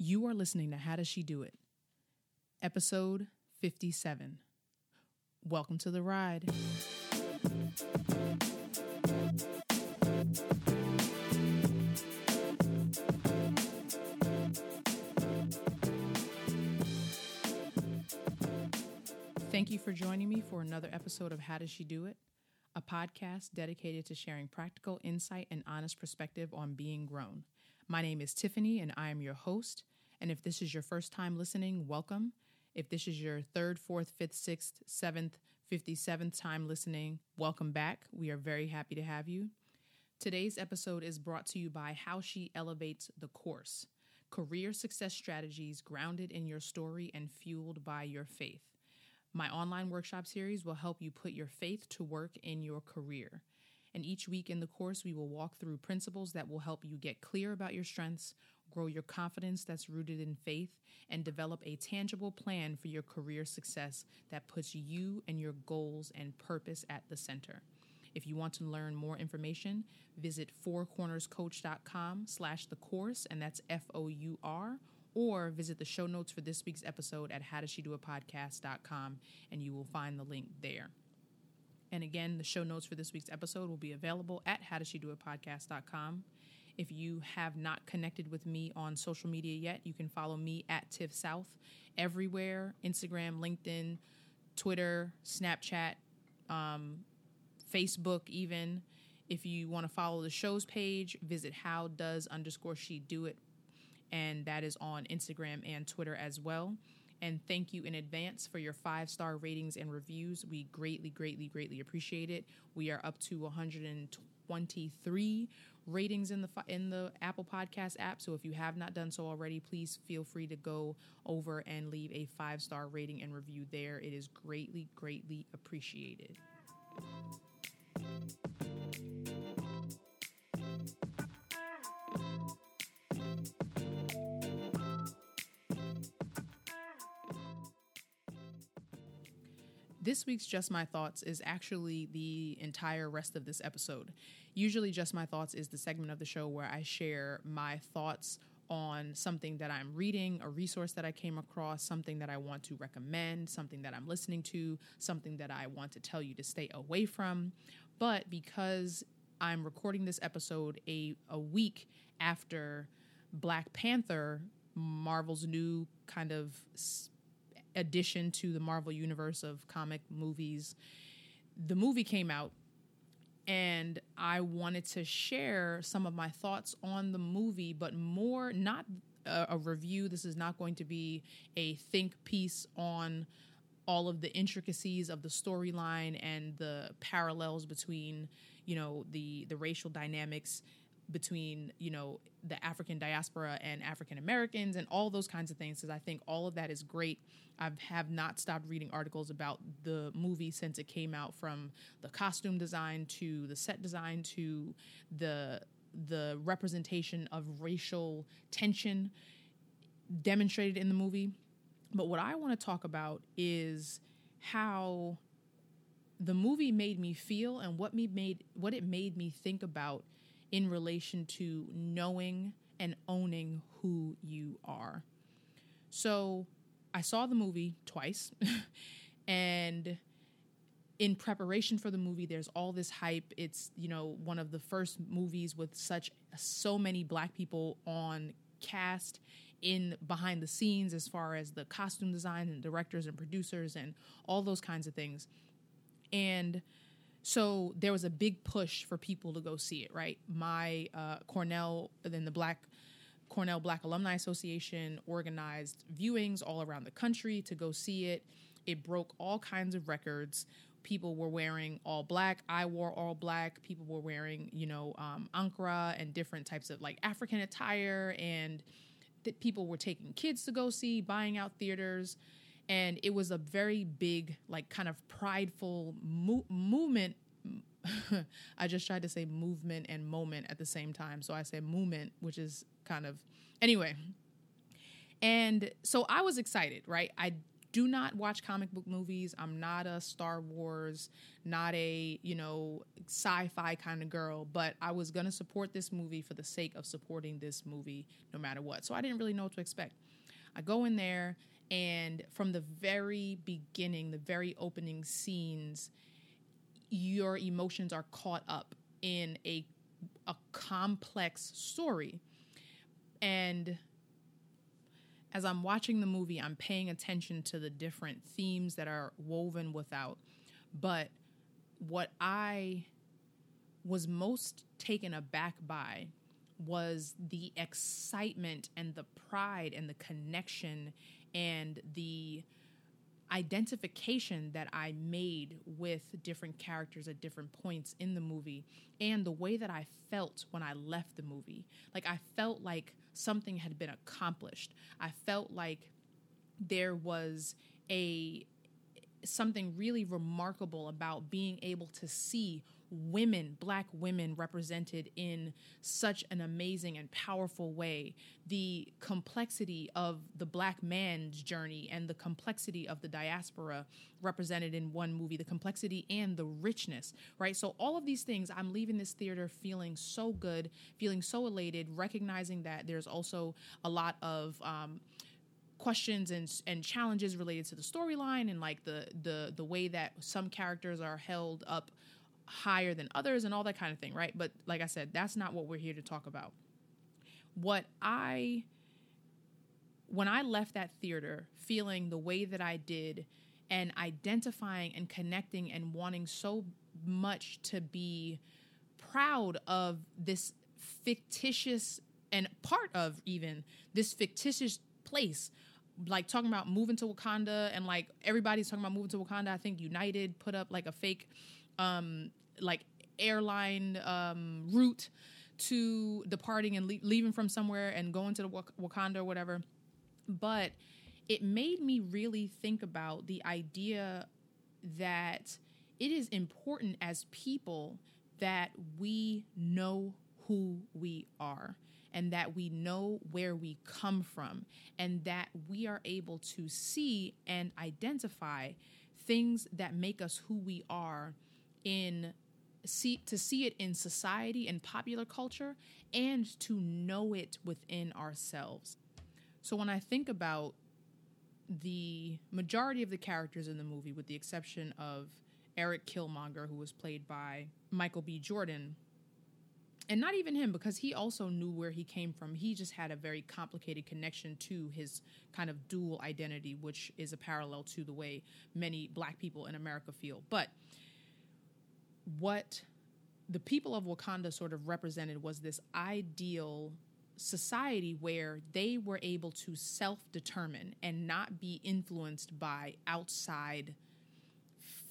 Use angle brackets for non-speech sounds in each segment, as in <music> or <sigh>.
You are listening to How Does She Do It? Episode 57. Welcome to the ride. Thank you for joining me for another episode of How Does She Do It? A podcast dedicated to sharing practical insight and honest perspective on being grown. My name is Tiffany, and I am your host. And if this is your first time listening, welcome. If this is your third, fourth, fifth, sixth, seventh, 57th time listening, welcome back. We are very happy to have you. Today's episode is brought to you by How She Elevates the Course career success strategies grounded in your story and fueled by your faith. My online workshop series will help you put your faith to work in your career. And each week in the course, we will walk through principles that will help you get clear about your strengths, grow your confidence that's rooted in faith, and develop a tangible plan for your career success that puts you and your goals and purpose at the center. If you want to learn more information, visit fourcornerscoach.com slash the course, and that's F-O-U-R, or visit the show notes for this week's episode at howdoesshedoitpodcast.com, and you will find the link there. And again, the show notes for this week's episode will be available at howdoesshedoitpodcast.com. If you have not connected with me on social media yet, you can follow me at Tiff South everywhere Instagram, LinkedIn, Twitter, Snapchat, um, Facebook, even. If you want to follow the show's page, visit how does underscore she do it. And that is on Instagram and Twitter as well. And thank you in advance for your five star ratings and reviews. We greatly, greatly, greatly appreciate it. We are up to 123 ratings in the in the Apple Podcast app. So if you have not done so already, please feel free to go over and leave a five star rating and review there. It is greatly, greatly appreciated. This week's Just My Thoughts is actually the entire rest of this episode. Usually, Just My Thoughts is the segment of the show where I share my thoughts on something that I'm reading, a resource that I came across, something that I want to recommend, something that I'm listening to, something that I want to tell you to stay away from. But because I'm recording this episode a, a week after Black Panther, Marvel's new kind of addition to the Marvel universe of comic movies. The movie came out, and I wanted to share some of my thoughts on the movie, but more not a, a review. This is not going to be a think piece on all of the intricacies of the storyline and the parallels between you know the the racial dynamics between you know the African diaspora and African Americans and all those kinds of things because I think all of that is great. I have not stopped reading articles about the movie since it came out from the costume design to the set design to the the representation of racial tension demonstrated in the movie. But what I want to talk about is how the movie made me feel and what me made what it made me think about in relation to knowing and owning who you are. So I saw the movie twice, <laughs> and in preparation for the movie, there's all this hype. It's, you know, one of the first movies with such so many black people on cast in behind the scenes as far as the costume design and directors and producers and all those kinds of things. And so there was a big push for people to go see it, right? My uh, Cornell, then the Black Cornell Black Alumni Association organized viewings all around the country to go see it. It broke all kinds of records. People were wearing all black. I wore all black. People were wearing, you know, um, ankara and different types of like African attire. And th- people were taking kids to go see, buying out theaters and it was a very big like kind of prideful mo- movement <laughs> i just tried to say movement and moment at the same time so i say movement which is kind of anyway and so i was excited right i do not watch comic book movies. I'm not a Star Wars, not a, you know, sci-fi kind of girl, but I was going to support this movie for the sake of supporting this movie no matter what. So I didn't really know what to expect. I go in there and from the very beginning, the very opening scenes, your emotions are caught up in a a complex story. And as I'm watching the movie, I'm paying attention to the different themes that are woven without. But what I was most taken aback by was the excitement and the pride and the connection and the identification that I made with different characters at different points in the movie and the way that I felt when I left the movie. Like, I felt like something had been accomplished. I felt like there was a something really remarkable about being able to see women, black women represented in such an amazing and powerful way. The complexity of the black man's journey and the complexity of the diaspora represented in one movie, the complexity and the richness, right? So, all of these things, I'm leaving this theater feeling so good, feeling so elated, recognizing that there's also a lot of, um, questions and and challenges related to the storyline and like the the the way that some characters are held up higher than others and all that kind of thing, right? But like I said, that's not what we're here to talk about. What I when I left that theater feeling the way that I did and identifying and connecting and wanting so much to be proud of this fictitious and part of even this fictitious place like talking about moving to Wakanda and like everybody's talking about moving to Wakanda. I think United put up like a fake um, like airline um, route to departing and le- leaving from somewhere and going to the Wak- Wakanda or whatever. But it made me really think about the idea that it is important as people that we know who we are and that we know where we come from and that we are able to see and identify things that make us who we are in see to see it in society and popular culture and to know it within ourselves. So when I think about the majority of the characters in the movie with the exception of Eric Killmonger who was played by Michael B Jordan and not even him because he also knew where he came from. He just had a very complicated connection to his kind of dual identity which is a parallel to the way many black people in America feel. But what the people of Wakanda sort of represented was this ideal society where they were able to self determine and not be influenced by outside f-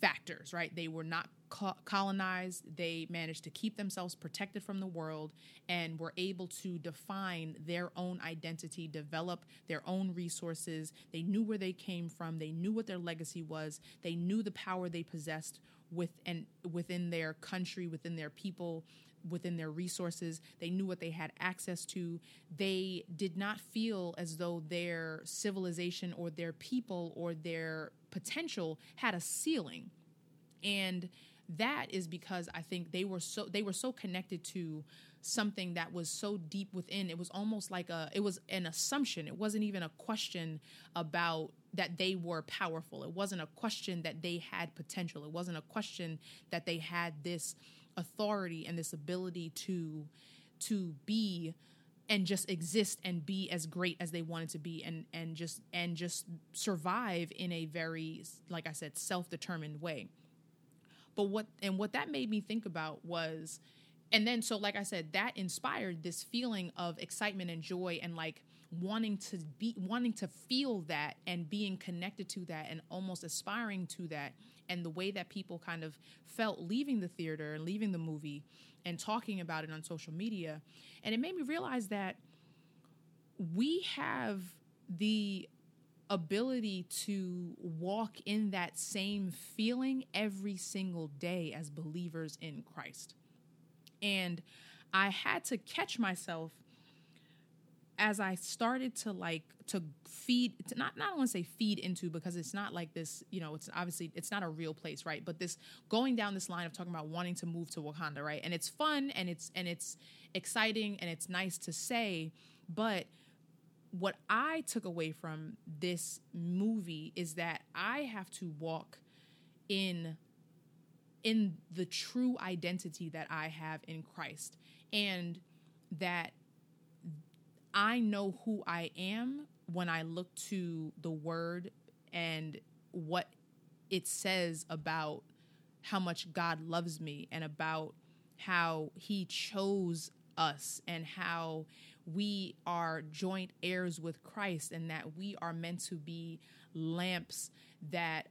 factors, right? They were not co- colonized. They managed to keep themselves protected from the world and were able to define their own identity, develop their own resources. They knew where they came from, they knew what their legacy was, they knew the power they possessed with and within their country, within their people, within their resources. They knew what they had access to. They did not feel as though their civilization or their people or their potential had a ceiling. And that is because I think they were so they were so connected to something that was so deep within. It was almost like a it was an assumption. It wasn't even a question about that they were powerful. It wasn't a question that they had potential. It wasn't a question that they had this authority and this ability to to be and just exist and be as great as they wanted to be and and just and just survive in a very like I said self-determined way. But what and what that made me think about was and then so like I said that inspired this feeling of excitement and joy and like wanting to be wanting to feel that and being connected to that and almost aspiring to that and the way that people kind of felt leaving the theater and leaving the movie and talking about it on social media and it made me realize that we have the ability to walk in that same feeling every single day as believers in Christ. And I had to catch myself as I started to like to feed to not not want to say feed into because it's not like this, you know, it's obviously it's not a real place, right? But this going down this line of talking about wanting to move to Wakanda, right? And it's fun and it's and it's exciting and it's nice to say, but what I took away from this movie is that I have to walk in in the true identity that I have in Christ and that I know who I am when I look to the word and what it says about how much God loves me and about how he chose us and how we are joint heirs with Christ and that we are meant to be lamps that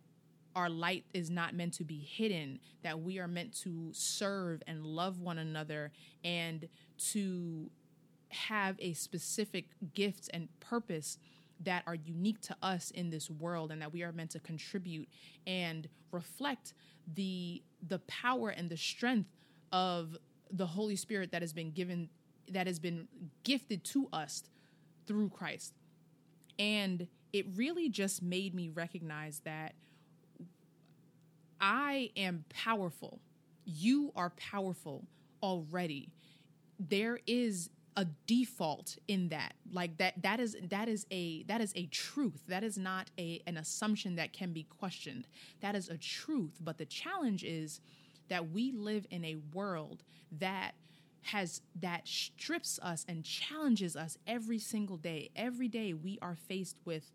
our light is not meant to be hidden, that we are meant to serve and love one another and to have a specific gift and purpose that are unique to us in this world and that we are meant to contribute and reflect the the power and the strength of the Holy Spirit that has been given that has been gifted to us through Christ. And it really just made me recognize that I am powerful. You are powerful already. There is a default in that. Like that that is that is a that is a truth. That is not a an assumption that can be questioned. That is a truth. But the challenge is that we live in a world that has that strips us and challenges us every single day. Every day we are faced with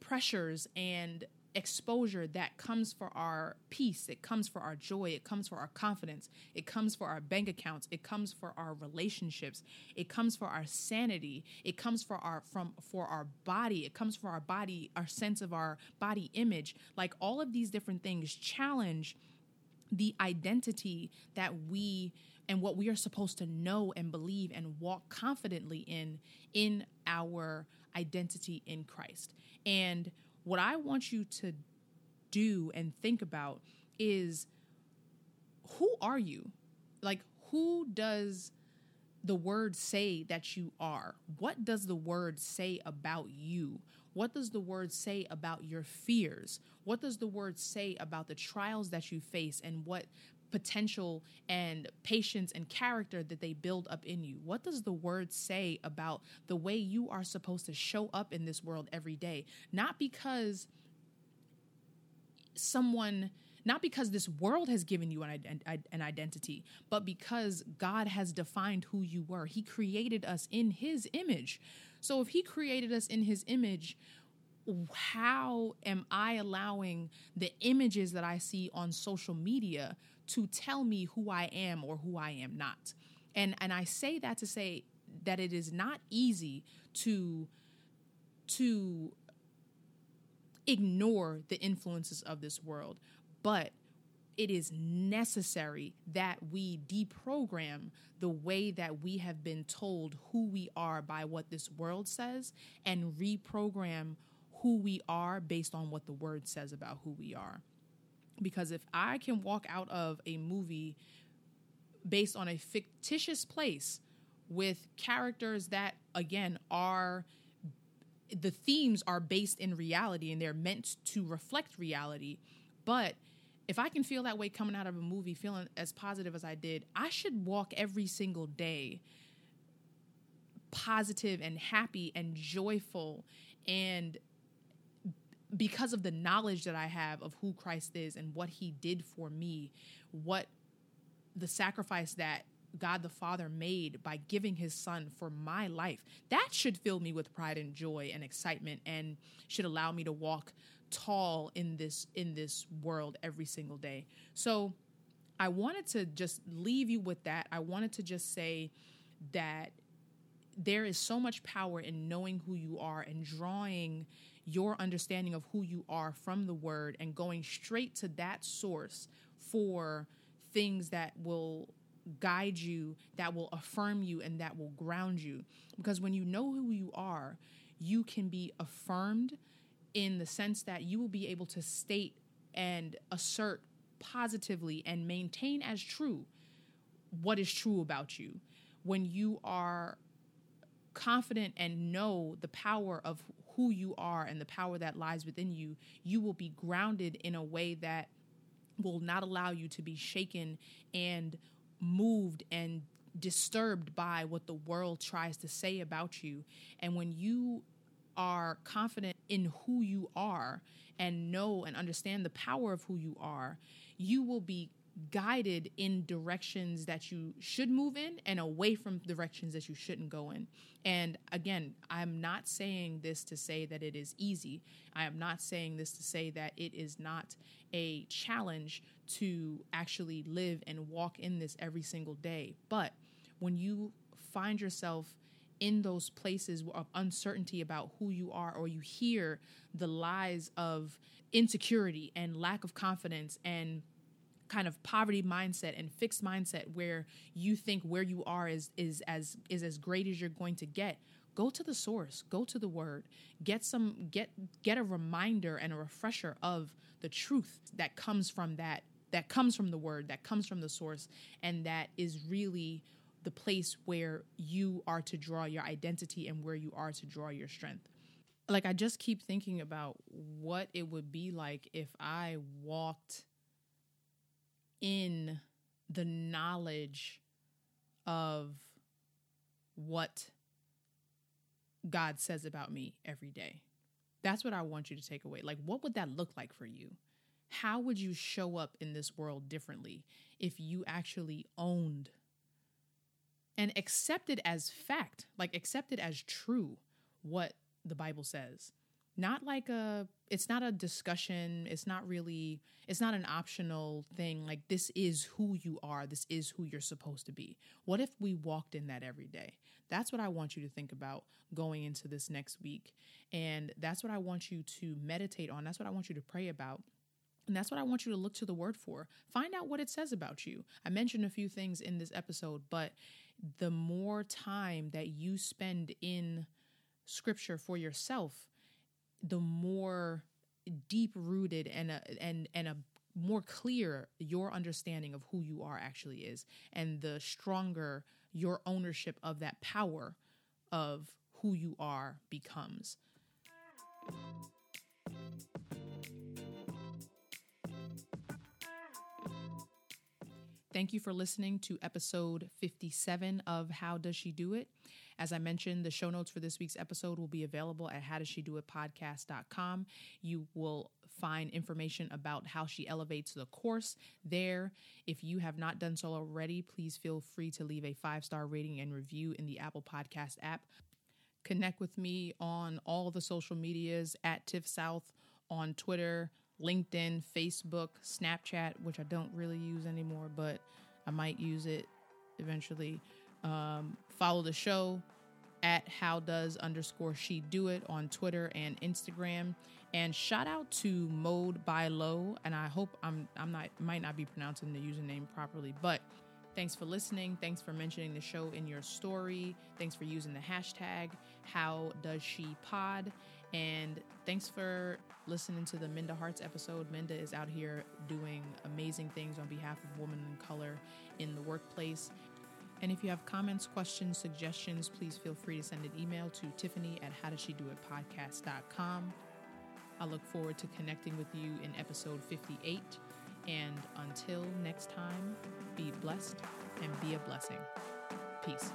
pressures and exposure that comes for our peace, it comes for our joy, it comes for our confidence, it comes for our bank accounts, it comes for our relationships, it comes for our sanity, it comes for our from for our body, it comes for our body, our sense of our body image. Like all of these different things challenge the identity that we and what we are supposed to know and believe and walk confidently in in our identity in Christ. And what I want you to do and think about is who are you? Like, who does the word say that you are? What does the word say about you? What does the word say about your fears? What does the word say about the trials that you face and what potential and patience and character that they build up in you? What does the word say about the way you are supposed to show up in this world every day? Not because someone not because this world has given you an, an identity, but because God has defined who you were. He created us in His image. So if He created us in His image, how am I allowing the images that I see on social media to tell me who I am or who I am not. And and I say that to say that it is not easy to to ignore the influences of this world, but it is necessary that we deprogram the way that we have been told who we are by what this world says and reprogram who we are based on what the word says about who we are. Because if I can walk out of a movie based on a fictitious place with characters that, again, are the themes are based in reality and they're meant to reflect reality. But if I can feel that way coming out of a movie, feeling as positive as I did, I should walk every single day positive and happy and joyful and because of the knowledge that I have of who Christ is and what he did for me, what the sacrifice that God the Father made by giving his son for my life, that should fill me with pride and joy and excitement and should allow me to walk tall in this in this world every single day. So I wanted to just leave you with that. I wanted to just say that there is so much power in knowing who you are and drawing your understanding of who you are from the word and going straight to that source for things that will guide you, that will affirm you, and that will ground you. Because when you know who you are, you can be affirmed in the sense that you will be able to state and assert positively and maintain as true what is true about you. When you are confident and know the power of who you are and the power that lies within you, you will be grounded in a way that will not allow you to be shaken and moved and disturbed by what the world tries to say about you. And when you are confident in who you are and know and understand the power of who you are, you will be guided in directions that you should move in and away from directions that you shouldn't go in. And again, I'm not saying this to say that it is easy. I am not saying this to say that it is not a challenge to actually live and walk in this every single day. But when you find yourself in those places of uncertainty about who you are, or you hear the lies of insecurity and lack of confidence and kind of poverty mindset and fixed mindset where you think where you are is is as is as great as you're going to get go to the source go to the word get some get get a reminder and a refresher of the truth that comes from that that comes from the word that comes from the source and that is really the place where you are to draw your identity and where you are to draw your strength. Like i just keep thinking about what it would be like if i walked in the knowledge of what God says about me every day. That's what I want you to take away. Like, what would that look like for you? How would you show up in this world differently if you actually owned and accepted as fact, like accepted as true what the Bible says? Not like a it's not a discussion it's not really it's not an optional thing like this is who you are this is who you're supposed to be what if we walked in that every day that's what i want you to think about going into this next week and that's what i want you to meditate on that's what i want you to pray about and that's what I want you to look to the word for. Find out what it says about you. I mentioned a few things in this episode, but the more time that you spend in scripture for yourself, the more deep rooted and a, and and a more clear your understanding of who you are actually is and the stronger your ownership of that power of who you are becomes Thank you for listening to episode 57 of How Does She Do It? As I mentioned, the show notes for this week's episode will be available at howdoesshedoitpodcast.com. You will find information about how she elevates the course there. If you have not done so already, please feel free to leave a five star rating and review in the Apple Podcast app. Connect with me on all the social medias at Tiff South on Twitter, LinkedIn, Facebook, Snapchat, which I don't really use anymore, but I might use it eventually. Um, follow the show at how does underscore she do it on Twitter and Instagram. And shout out to Mode by Low. And I hope I'm I'm not might not be pronouncing the username properly, but thanks for listening. Thanks for mentioning the show in your story. Thanks for using the hashtag how does she pod. And thanks for listening to the Minda Harts episode. Minda is out here doing amazing things on behalf of women in color in the workplace. And if you have comments, questions, suggestions, please feel free to send an email to Tiffany at howdoesshedoitpodcast.com. I look forward to connecting with you in episode 58. And until next time, be blessed and be a blessing. Peace.